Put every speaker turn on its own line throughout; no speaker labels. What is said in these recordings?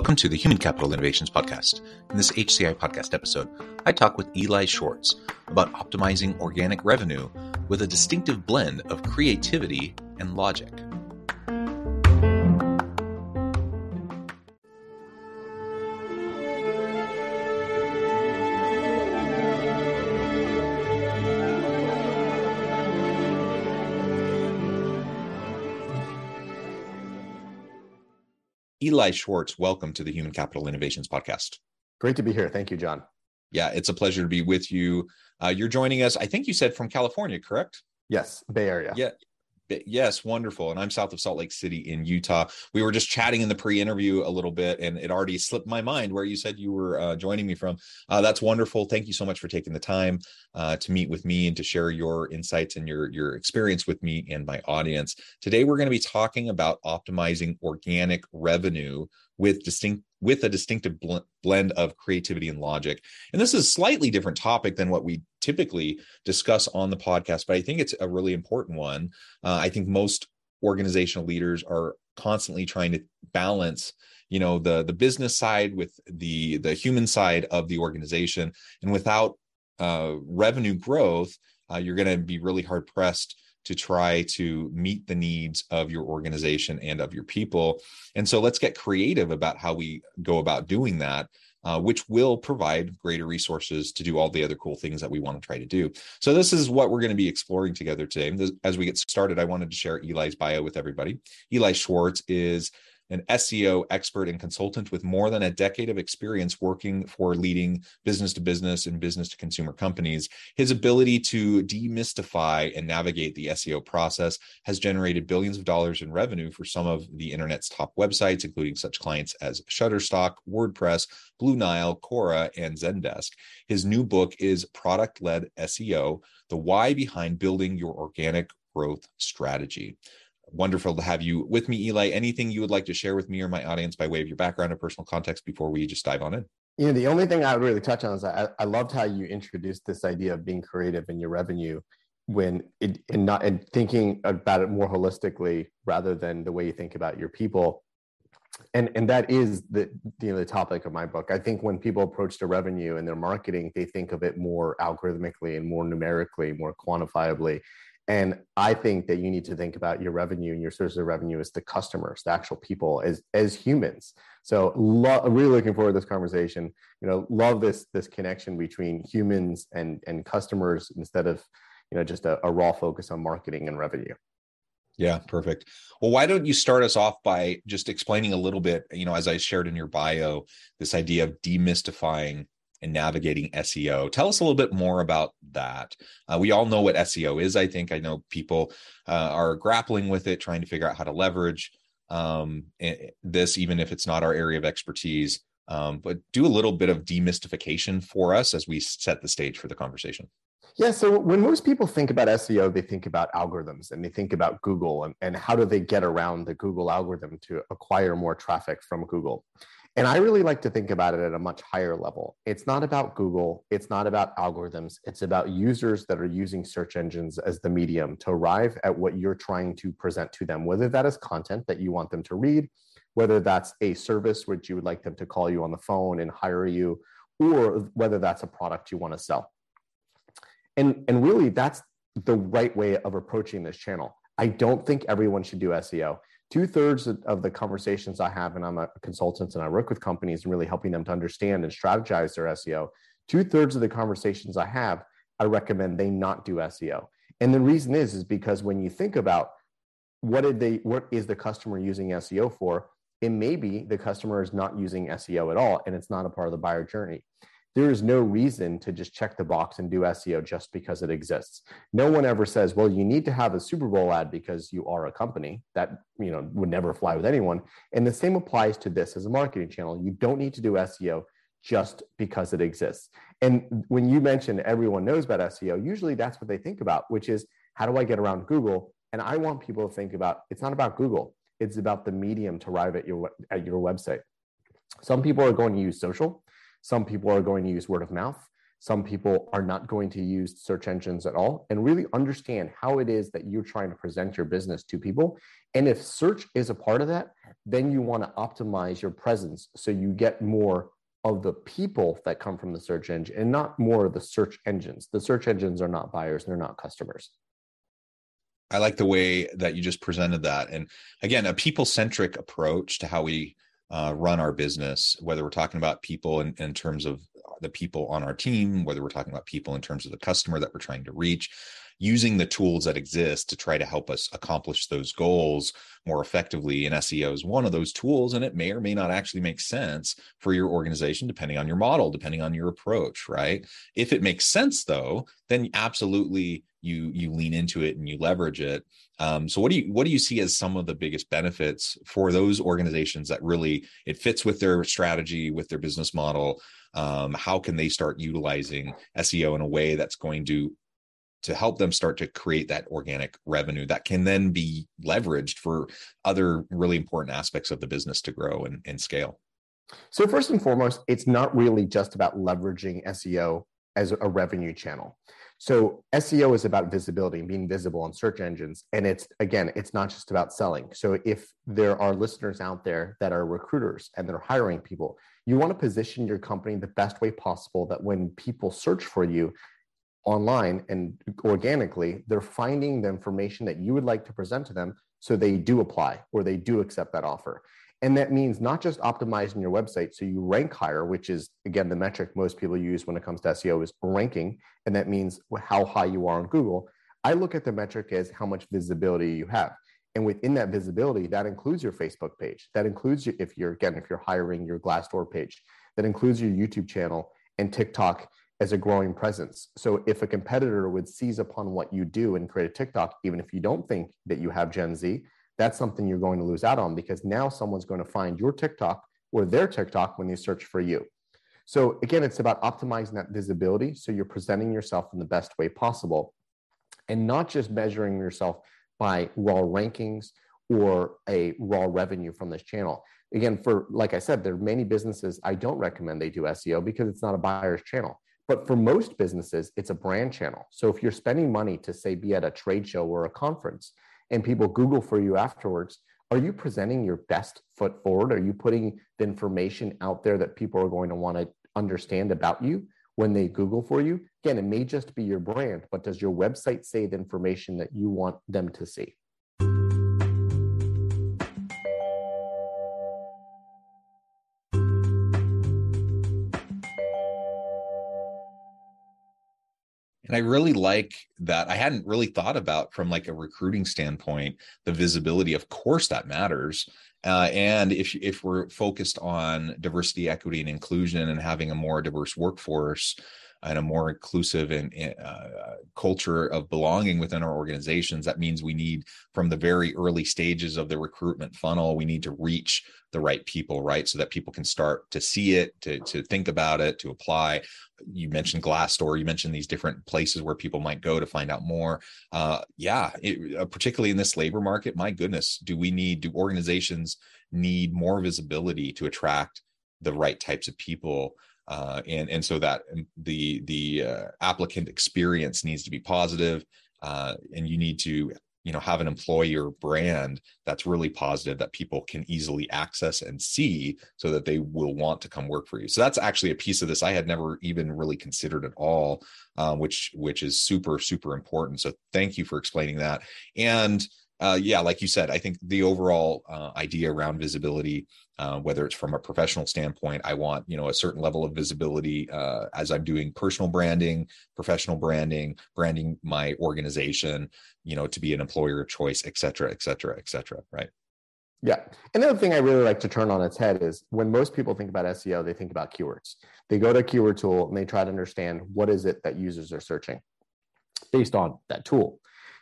Welcome to the Human Capital Innovations Podcast. In this HCI podcast episode, I talk with Eli Schwartz about optimizing organic revenue with a distinctive blend of creativity and logic. Eli Schwartz, welcome to the Human Capital Innovations Podcast.
Great to be here. Thank you, John.
Yeah, it's a pleasure to be with you. Uh, you're joining us, I think you said from California, correct?
Yes, Bay Area.
Yeah, Yes, wonderful. And I'm south of Salt Lake City in Utah. We were just chatting in the pre-interview a little bit, and it already slipped my mind where you said you were uh, joining me from. Uh, that's wonderful. Thank you so much for taking the time uh, to meet with me and to share your insights and your your experience with me and my audience. Today, we're going to be talking about optimizing organic revenue with distinct with a distinctive bl- blend of creativity and logic. And this is a slightly different topic than what we typically discuss on the podcast, but I think it's a really important one. Uh, I think most organizational leaders are constantly trying to balance you know the the business side with the the human side of the organization and without uh, revenue growth uh, you're going to be really hard pressed to try to meet the needs of your organization and of your people. And so let's get creative about how we go about doing that. Uh, which will provide greater resources to do all the other cool things that we want to try to do. So, this is what we're going to be exploring together today. As we get started, I wanted to share Eli's bio with everybody. Eli Schwartz is an SEO expert and consultant with more than a decade of experience working for leading business to business and business to consumer companies. His ability to demystify and navigate the SEO process has generated billions of dollars in revenue for some of the internet's top websites, including such clients as Shutterstock, WordPress, Blue Nile, Quora, and Zendesk. His new book is Product Led SEO The Why Behind Building Your Organic Growth Strategy wonderful to have you with me, Eli. Anything you would like to share with me or my audience by way of your background or personal context before we just dive on in?
You know, the only thing I would really touch on is I, I loved how you introduced this idea of being creative in your revenue when it and not and thinking about it more holistically rather than the way you think about your people and and that is the you know the topic of my book i think when people approach the revenue and their marketing they think of it more algorithmically and more numerically more quantifiably and I think that you need to think about your revenue and your sources of revenue as the customers, the actual people, as as humans. So, lo- really looking forward to this conversation. You know, love this this connection between humans and and customers instead of you know just a, a raw focus on marketing and revenue.
Yeah, perfect. Well, why don't you start us off by just explaining a little bit, you know, as I shared in your bio, this idea of demystifying and navigating SEO. Tell us a little bit more about that. Uh, we all know what SEO is. I think I know people uh, are grappling with it, trying to figure out how to leverage um, this, even if it's not our area of expertise. Um, but do a little bit of demystification for us as we set the stage for the conversation.
Yeah, so when most people think about SEO, they think about algorithms and they think about Google and, and how do they get around the Google algorithm to acquire more traffic from Google. And I really like to think about it at a much higher level. It's not about Google, it's not about algorithms, it's about users that are using search engines as the medium to arrive at what you're trying to present to them, whether that is content that you want them to read, whether that's a service which you would like them to call you on the phone and hire you, or whether that's a product you want to sell. And, and really, that's the right way of approaching this channel I don't think everyone should do SEO. Two thirds of the conversations I have, and I'm a consultant and I work with companies and really helping them to understand and strategize their SEO. Two thirds of the conversations I have, I recommend they not do SEO. And the reason is, is because when you think about what did they, what is the customer using SEO for? It may be the customer is not using SEO at all, and it's not a part of the buyer journey there is no reason to just check the box and do SEO just because it exists. No one ever says, well, you need to have a Super Bowl ad because you are a company. That, you know, would never fly with anyone. And the same applies to this as a marketing channel. You don't need to do SEO just because it exists. And when you mention everyone knows about SEO, usually that's what they think about, which is how do I get around Google? And I want people to think about it's not about Google. It's about the medium to arrive at your at your website. Some people are going to use social some people are going to use word of mouth. Some people are not going to use search engines at all and really understand how it is that you're trying to present your business to people. And if search is a part of that, then you want to optimize your presence so you get more of the people that come from the search engine and not more of the search engines. The search engines are not buyers, they're not customers.
I like the way that you just presented that. And again, a people centric approach to how we uh, run our business, whether we're talking about people in, in terms of the people on our team, whether we're talking about people in terms of the customer that we're trying to reach, using the tools that exist to try to help us accomplish those goals more effectively. And SEO is one of those tools, and it may or may not actually make sense for your organization, depending on your model, depending on your approach, right? If it makes sense, though, then absolutely you you lean into it and you leverage it. Um, so what do you what do you see as some of the biggest benefits for those organizations that really it fits with their strategy, with their business model? Um, how can they start utilizing SEO in a way that's going to to help them start to create that organic revenue that can then be leveraged for other really important aspects of the business to grow and, and scale?
So first and foremost, it's not really just about leveraging SEO as a revenue channel. So SEO is about visibility and being visible on search engines. And it's again, it's not just about selling. So if there are listeners out there that are recruiters and they're hiring people, you want to position your company the best way possible that when people search for you online and organically, they're finding the information that you would like to present to them so they do apply or they do accept that offer. And that means not just optimizing your website so you rank higher, which is again the metric most people use when it comes to SEO is ranking, and that means how high you are on Google. I look at the metric as how much visibility you have. And within that visibility, that includes your Facebook page. That includes if you're again, if you're hiring your Glassdoor page, that includes your YouTube channel and TikTok as a growing presence. So if a competitor would seize upon what you do and create a TikTok, even if you don't think that you have Gen Z, that's something you're going to lose out on because now someone's going to find your TikTok or their TikTok when they search for you. So again, it's about optimizing that visibility so you're presenting yourself in the best way possible and not just measuring yourself by raw rankings or a raw revenue from this channel. Again, for like I said, there are many businesses I don't recommend they do SEO because it's not a buyer's channel. But for most businesses, it's a brand channel. So if you're spending money to say be at a trade show or a conference, and people Google for you afterwards, are you presenting your best foot forward? Are you putting the information out there that people are going to want to understand about you when they Google for you? Again, it may just be your brand, but does your website say the information that you want them to see?
And i really like that. I hadn't really thought about from like a recruiting standpoint the visibility. Of course that matters. Uh, and if if we're focused on diversity equity and inclusion and having a more diverse workforce and a more inclusive and uh, culture of belonging within our organizations that means we need from the very early stages of the recruitment funnel we need to reach the right people right? So that people can start to see it to, to think about it to apply. You mentioned glassdoor you mentioned these different places where people might go to find out more. Uh, yeah it, uh, particularly in this labor market my goodness do we need do organizations need more visibility to attract the right types of people uh, and and so that the the uh, applicant experience needs to be positive, uh, and you need to you know have an employer brand that's really positive that people can easily access and see so that they will want to come work for you. So that's actually a piece of this i had never even really considered at all um, which which is super super important. So thank you for explaining that. And uh, yeah, like you said, I think the overall uh, idea around visibility, uh, whether it's from a professional standpoint, I want you know a certain level of visibility uh, as I'm doing personal branding, professional branding, branding my organization, you know, to be an employer of choice, et cetera, et cetera, et cetera. Right.
Yeah. Another thing I really like to turn on its head is when most people think about SEO, they think about keywords. They go to a keyword tool and they try to understand what is it that users are searching based on that tool.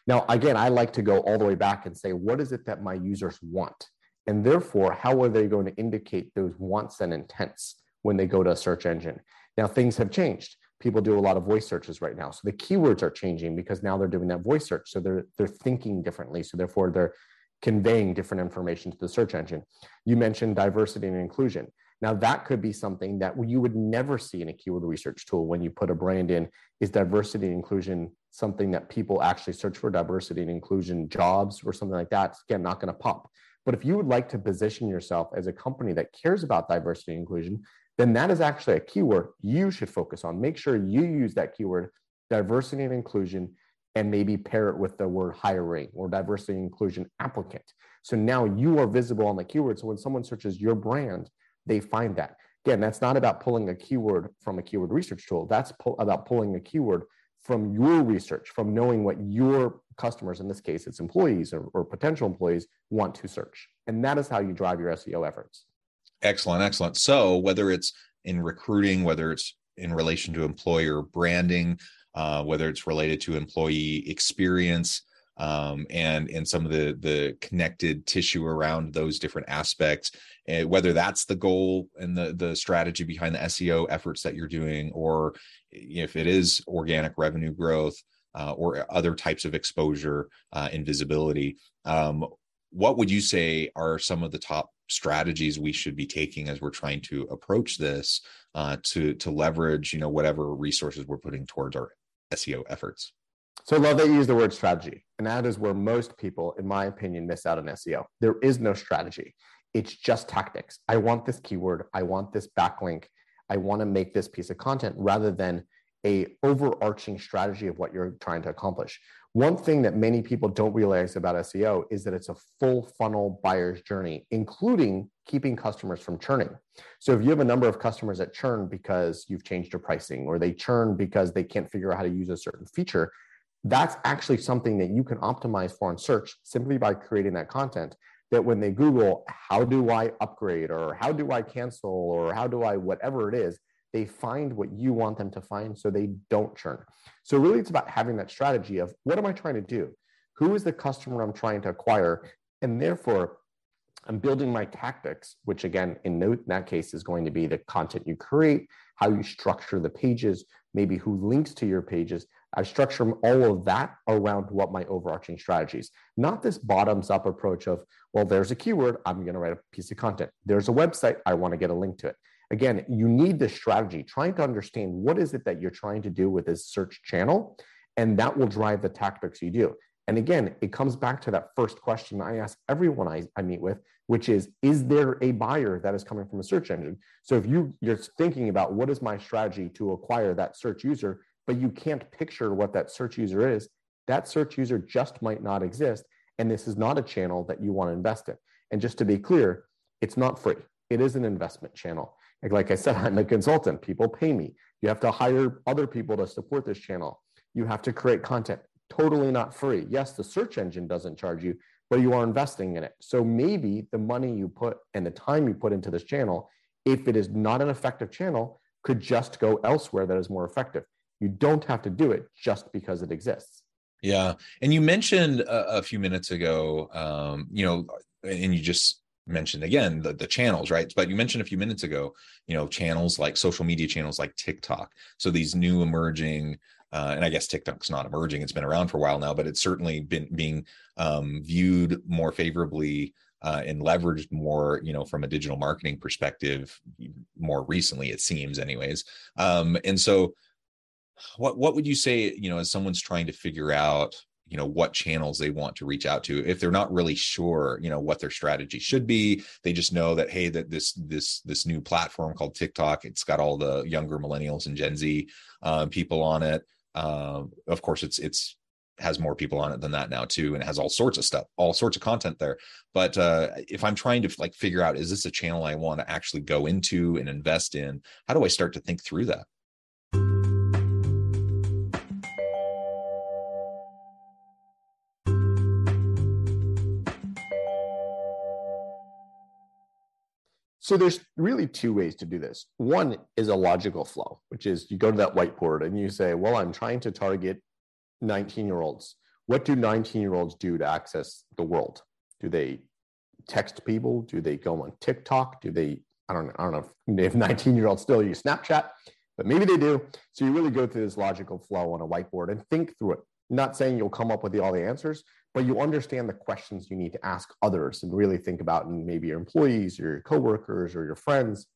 Now, again, I like to go all the way back and say, what is it that my users want? And therefore, how are they going to indicate those wants and intents when they go to a search engine? Now, things have changed. People do a lot of voice searches right now. So the keywords are changing because now they're doing that voice search. So they're, they're thinking differently. So therefore, they're conveying different information to the search engine. You mentioned diversity and inclusion. Now, that could be something that you would never see in a keyword research tool when you put a brand in. Is diversity and inclusion something that people actually search for diversity and inclusion jobs or something like that, again, not going to pop. But if you would like to position yourself as a company that cares about diversity and inclusion, then that is actually a keyword you should focus on. Make sure you use that keyword, diversity and inclusion, and maybe pair it with the word hiring or diversity and inclusion applicant. So now you are visible on the keyword. So when someone searches your brand, they find that. Again, that's not about pulling a keyword from a keyword research tool. That's about pulling a keyword from your research, from knowing what your customers, in this case, it's employees or, or potential employees, want to search. And that is how you drive your SEO efforts.
Excellent, excellent. So whether it's in recruiting, whether it's in relation to employer branding, uh, whether it's related to employee experience, um, and and some of the the connected tissue around those different aspects uh, whether that's the goal and the the strategy behind the SEO efforts that you're doing or if it is organic revenue growth uh, or other types of exposure uh, and visibility um, what would you say are some of the top strategies we should be taking as we're trying to approach this uh, to to leverage you know whatever resources we're putting towards our SEO efforts
so I love that you use the word strategy. And that is where most people, in my opinion, miss out on SEO. There is no strategy. It's just tactics. I want this keyword. I want this backlink. I want to make this piece of content rather than a overarching strategy of what you're trying to accomplish. One thing that many people don't realize about SEO is that it's a full funnel buyer's journey, including keeping customers from churning. So if you have a number of customers that churn because you've changed your pricing or they churn because they can't figure out how to use a certain feature, that's actually something that you can optimize for in search simply by creating that content that when they google how do i upgrade? or how do i cancel? or how do i whatever it is they find what you want them to find so they don't churn. So really it's about having that strategy of what am i trying to do? Who is the customer i'm trying to acquire? And therefore i'm building my tactics which again in that case is going to be the content you create how you structure the pages maybe who links to your pages I structure all of that around what my overarching strategies, not this bottoms up approach of, well, there's a keyword, I'm going to write a piece of content. There's a website, I want to get a link to it. Again, you need this strategy, trying to understand what is it that you're trying to do with this search channel, and that will drive the tactics you do. And again, it comes back to that first question I ask everyone I, I meet with, which is, is there a buyer that is coming from a search engine? So if you, you're thinking about what is my strategy to acquire that search user, but you can't picture what that search user is, that search user just might not exist. And this is not a channel that you want to invest in. And just to be clear, it's not free. It is an investment channel. Like I said, I'm a consultant. People pay me. You have to hire other people to support this channel. You have to create content. Totally not free. Yes, the search engine doesn't charge you, but you are investing in it. So maybe the money you put and the time you put into this channel, if it is not an effective channel, could just go elsewhere that is more effective. You don't have to do it just because it exists.
Yeah. And you mentioned a, a few minutes ago, um, you know, and you just mentioned again the, the channels, right? But you mentioned a few minutes ago, you know, channels like social media channels like TikTok. So these new emerging, uh, and I guess TikTok's not emerging; it's been around for a while now, but it's certainly been being um, viewed more favorably uh, and leveraged more, you know, from a digital marketing perspective, more recently, it seems, anyways. Um, and so what what would you say you know as someone's trying to figure out you know what channels they want to reach out to if they're not really sure you know what their strategy should be they just know that hey that this this this new platform called tiktok it's got all the younger millennials and gen z uh, people on it. Uh, of course it's it's has more people on it than that now too and it has all sorts of stuff all sorts of content there. But uh, if i'm trying to like figure out is this a channel i want to actually go into and invest in how do i start to think through that
So there's really two ways to do this. One is a logical flow, which is you go to that whiteboard and you say, well, I'm trying to target 19 year olds. What do 19 year olds do to access the world? Do they text people? Do they go on TikTok? Do they, I don't I don't know if 19 year olds still use Snapchat, but maybe they do. So you really go through this logical flow on a whiteboard and think through it. not saying you'll come up with all the answers, but you understand the questions you need to ask others and really think about and maybe your employees or your coworkers or your friends.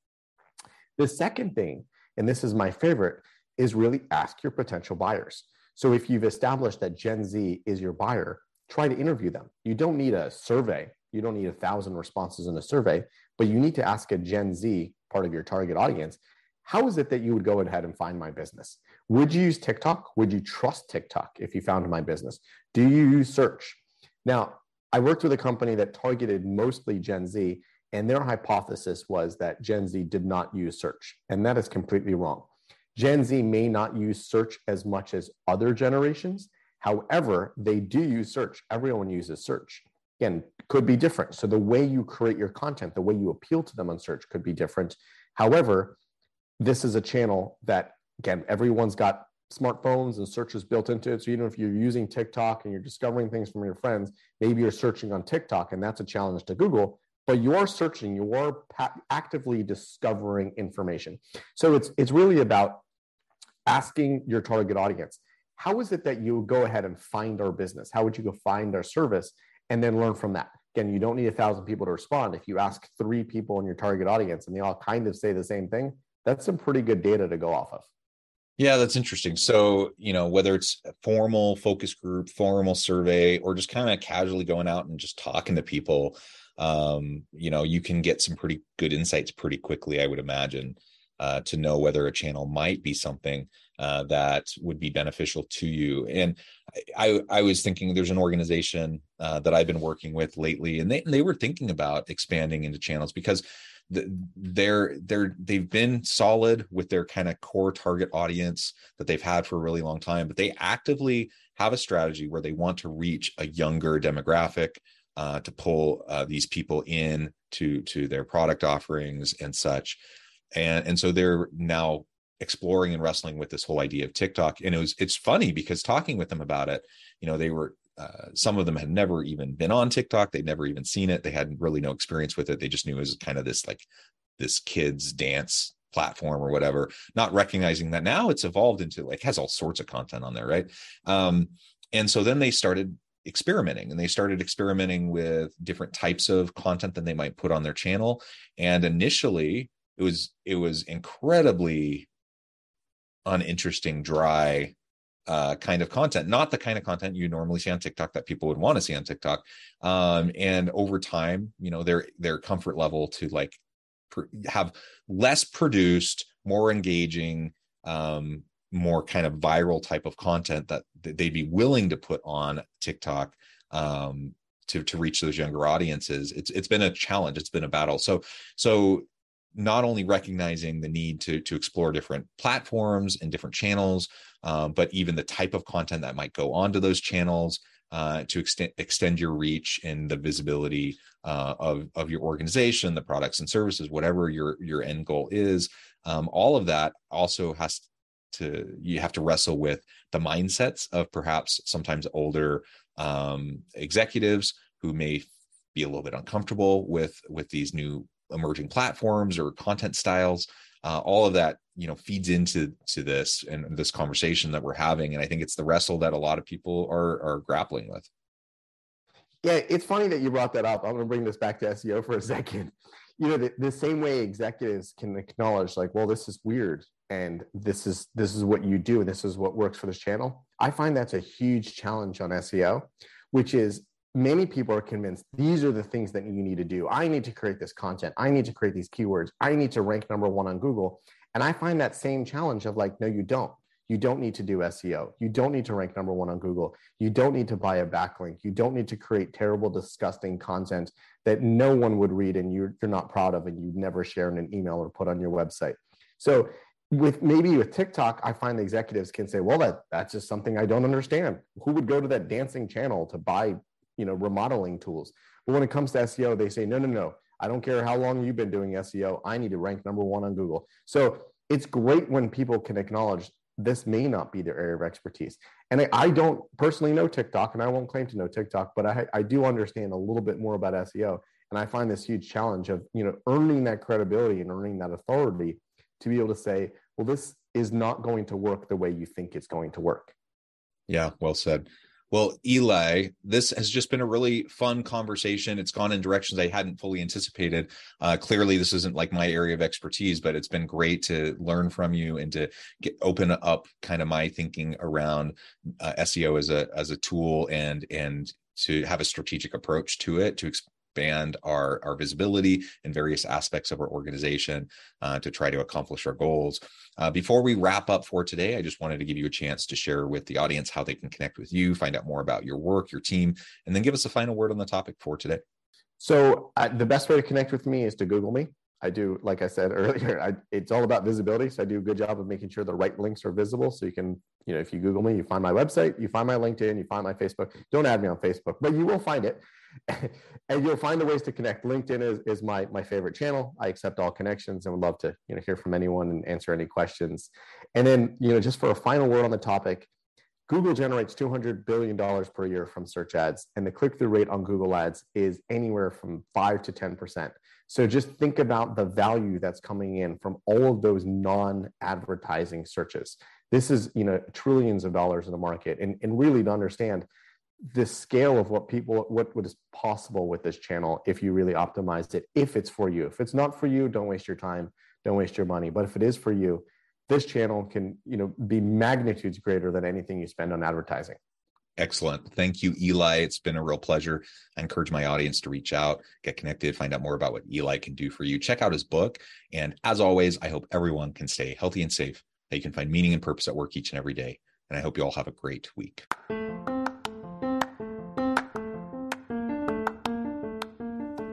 The second thing, and this is my favorite, is really ask your potential buyers. So if you've established that Gen Z is your buyer, try to interview them. You don't need a survey. You don't need a thousand responses in a survey, but you need to ask a Gen Z part of your target audience, how is it that you would go ahead and find my business? Would you use TikTok? Would you trust TikTok if you found my business? Do you use search? Now, I worked with a company that targeted mostly Gen Z, and their hypothesis was that Gen Z did not use search. And that is completely wrong. Gen Z may not use search as much as other generations. However, they do use search. Everyone uses search. Again, could be different. So the way you create your content, the way you appeal to them on search could be different. However, this is a channel that again everyone's got smartphones and searches built into it. So even if you're using tiktok and you're discovering things from your friends maybe you're searching on tiktok and that's a challenge to google but you are searching you are pa- actively discovering information. So it's it's really about asking your target audience how is it that you go ahead and find our business? How would you go find our service and then learn from that? Again you don't need a thousand people to respond. If you ask three people in your target audience and they all kind of say the same thing that's some pretty good data to go off of.
Yeah, that's interesting. So, you know, whether it's a formal focus group, formal survey, or just kind of casually going out and just talking to people, um, you know, you can get some pretty good insights pretty quickly, I would imagine, uh, to know whether a channel might be something uh, that would be beneficial to you. And I, I was thinking there's an organization uh, that I've been working with lately, and they, they were thinking about expanding into channels because they're they're they've been solid with their kind of core target audience that they've had for a really long time but they actively have a strategy where they want to reach a younger demographic uh, to pull uh, these people in to to their product offerings and such. And and so they're now exploring and wrestling with this whole idea of TikTok. And it was it's funny because talking with them about it you know they were uh, some of them had never even been on TikTok. They'd never even seen it. They had really no experience with it. They just knew it was kind of this like this kids dance platform or whatever, not recognizing that now it's evolved into like has all sorts of content on there, right? Um, and so then they started experimenting and they started experimenting with different types of content that they might put on their channel. And initially it was it was incredibly uninteresting, dry, uh, kind of content, not the kind of content you normally see on TikTok that people would want to see on TikTok. Um, and over time, you know, their their comfort level to like pr- have less produced, more engaging, um, more kind of viral type of content that they'd be willing to put on TikTok um, to to reach those younger audiences. It's it's been a challenge. It's been a battle. So so not only recognizing the need to to explore different platforms and different channels um, but even the type of content that might go onto those channels uh, to extend extend your reach and the visibility uh, of of your organization, the products and services, whatever your your end goal is. Um, all of that also has to you have to wrestle with the mindsets of perhaps sometimes older um, executives who may be a little bit uncomfortable with with these new emerging platforms or content styles uh, all of that you know feeds into to this and this conversation that we're having and i think it's the wrestle that a lot of people are are grappling with.
Yeah it's funny that you brought that up. I'm going to bring this back to seo for a second. You know the, the same way executives can acknowledge like well this is weird and this is this is what you do and this is what works for this channel i find that's a huge challenge on seo which is many people are convinced these are the things that you need to do. I need to create this content. I need to create these keywords. I need to rank number one on Google. And I find that same challenge of like, no, you don't. You don't need to do SEO. You don't need to rank number one on Google. You don't need to buy a backlink. You don't need to create terrible, disgusting content that no one would read and you're, you're not proud of and you'd never share in an email or put on your website. So with maybe with TikTok, I find the executives can say, well, that that's just something I don't understand. Who would go to that dancing channel to buy, you know, remodeling tools? But when it comes to SEO, they say, no, no, no. I don't care how long you've been doing SEO. I need to rank number one on Google. So it's great when people can acknowledge this may not be their area of expertise. And I, I don't personally know TikTok, and I won't claim to know TikTok, but I, I do understand a little bit more about SEO. And I find this huge challenge of you know earning that credibility and earning that authority to be able to say, well, this is not going to work the way you think it's going to work.
Yeah, well said. Well, Eli, this has just been a really fun conversation. It's gone in directions I hadn't fully anticipated. Uh, clearly, this isn't like my area of expertise, but it's been great to learn from you and to get open up kind of my thinking around uh, SEO as a as a tool and and to have a strategic approach to it to expand our our visibility in various aspects of our organization uh, to try to accomplish our goals. Uh, before we wrap up for today, I just wanted to give you a chance to share with the audience how they can connect with you, find out more about your work, your team, and then give us a final word on the topic for today.
So uh, the best way to connect with me is to Google me. I do, like I said earlier, I, it's all about visibility. So I do a good job of making sure the right links are visible. So you can, you know, if you Google me, you find my website, you find my LinkedIn, you find my Facebook. Don't add me on Facebook, but you will find it. and you'll find the ways to connect. LinkedIn is, is my, my favorite channel. I accept all connections and would love to you know, hear from anyone and answer any questions. And then, you know, just for a final word on the topic, Google generates $200 billion per year from search ads, and the click through rate on Google Ads is anywhere from 5 to 10%. So just think about the value that's coming in from all of those non advertising searches. This is, you know, trillions of dollars in the market. And, and really to understand, the scale of what people what, what is possible with this channel if you really optimize it if it's for you. If it's not for you don't waste your time don't waste your money. But if it is for you this channel can you know be magnitudes greater than anything you spend on advertising.
Excellent. Thank you eli. It's been a real pleasure. I encourage my audience to reach out get connected find out more about what eli can do for you. Check out his book. And as always i hope everyone can stay healthy and safe that you can find meaning and purpose at work each and every day. And i hope you all have a great week